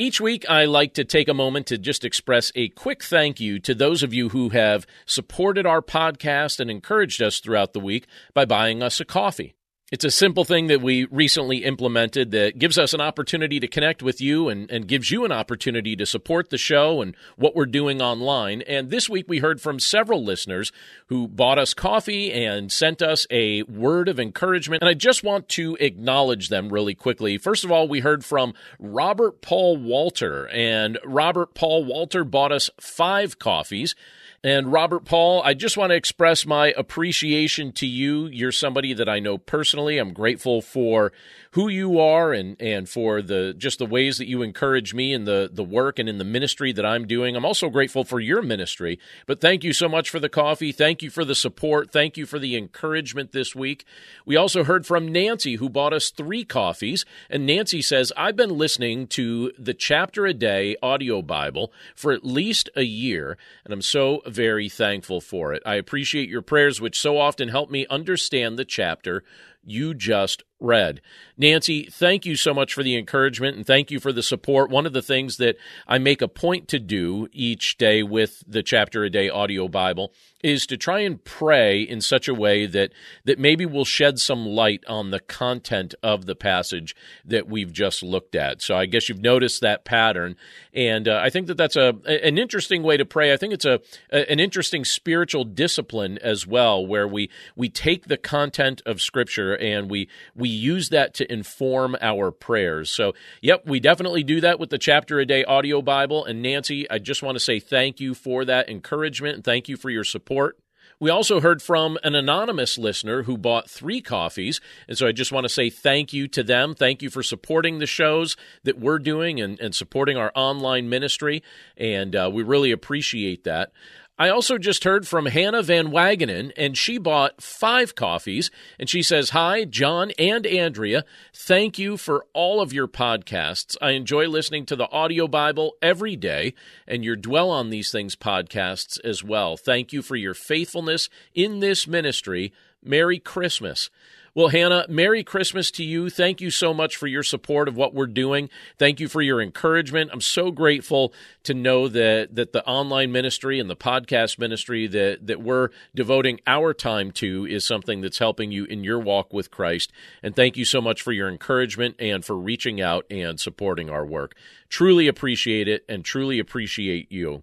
Each week, I like to take a moment to just express a quick thank you to those of you who have supported our podcast and encouraged us throughout the week by buying us a coffee. It's a simple thing that we recently implemented that gives us an opportunity to connect with you and, and gives you an opportunity to support the show and what we're doing online. And this week we heard from several listeners who bought us coffee and sent us a word of encouragement. And I just want to acknowledge them really quickly. First of all, we heard from Robert Paul Walter, and Robert Paul Walter bought us five coffees. And Robert Paul, I just want to express my appreciation to you. You're somebody that I know personally. I'm grateful for who you are and and for the just the ways that you encourage me in the the work and in the ministry that I'm doing. I'm also grateful for your ministry. But thank you so much for the coffee. Thank you for the support. Thank you for the encouragement this week. We also heard from Nancy who bought us 3 coffees and Nancy says, "I've been listening to the chapter a day audio Bible for at least a year and I'm so very thankful for it. I appreciate your prayers which so often help me understand the chapter you just read. Nancy, thank you so much for the encouragement and thank you for the support. One of the things that I make a point to do each day with the Chapter a Day audio Bible is to try and pray in such a way that that maybe will shed some light on the content of the passage that we've just looked at. So I guess you've noticed that pattern, and uh, I think that that's a an interesting way to pray. I think it's a, a an interesting spiritual discipline as well, where we we take the content of Scripture and we we use that to inform our prayers. So, yep, we definitely do that with the chapter a day audio Bible. And Nancy, I just want to say thank you for that encouragement and thank you for your support. We also heard from an anonymous listener who bought three coffees. And so I just want to say thank you to them. Thank you for supporting the shows that we're doing and, and supporting our online ministry. And uh, we really appreciate that. I also just heard from Hannah Van Wagenen, and she bought five coffees. And she says, Hi, John and Andrea. Thank you for all of your podcasts. I enjoy listening to the Audio Bible every day and your Dwell on These Things podcasts as well. Thank you for your faithfulness in this ministry. Merry Christmas. Well, Hannah, Merry Christmas to you. Thank you so much for your support of what we're doing. Thank you for your encouragement. I'm so grateful to know that that the online ministry and the podcast ministry that that we're devoting our time to is something that's helping you in your walk with Christ. And thank you so much for your encouragement and for reaching out and supporting our work. Truly appreciate it and truly appreciate you.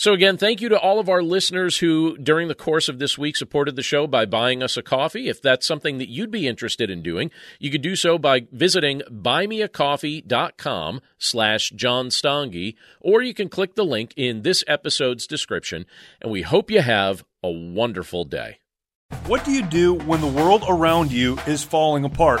So, again, thank you to all of our listeners who, during the course of this week, supported the show by buying us a coffee. If that's something that you'd be interested in doing, you could do so by visiting buymeacoffee.com slash John Stange, or you can click the link in this episode's description. And we hope you have a wonderful day. What do you do when the world around you is falling apart?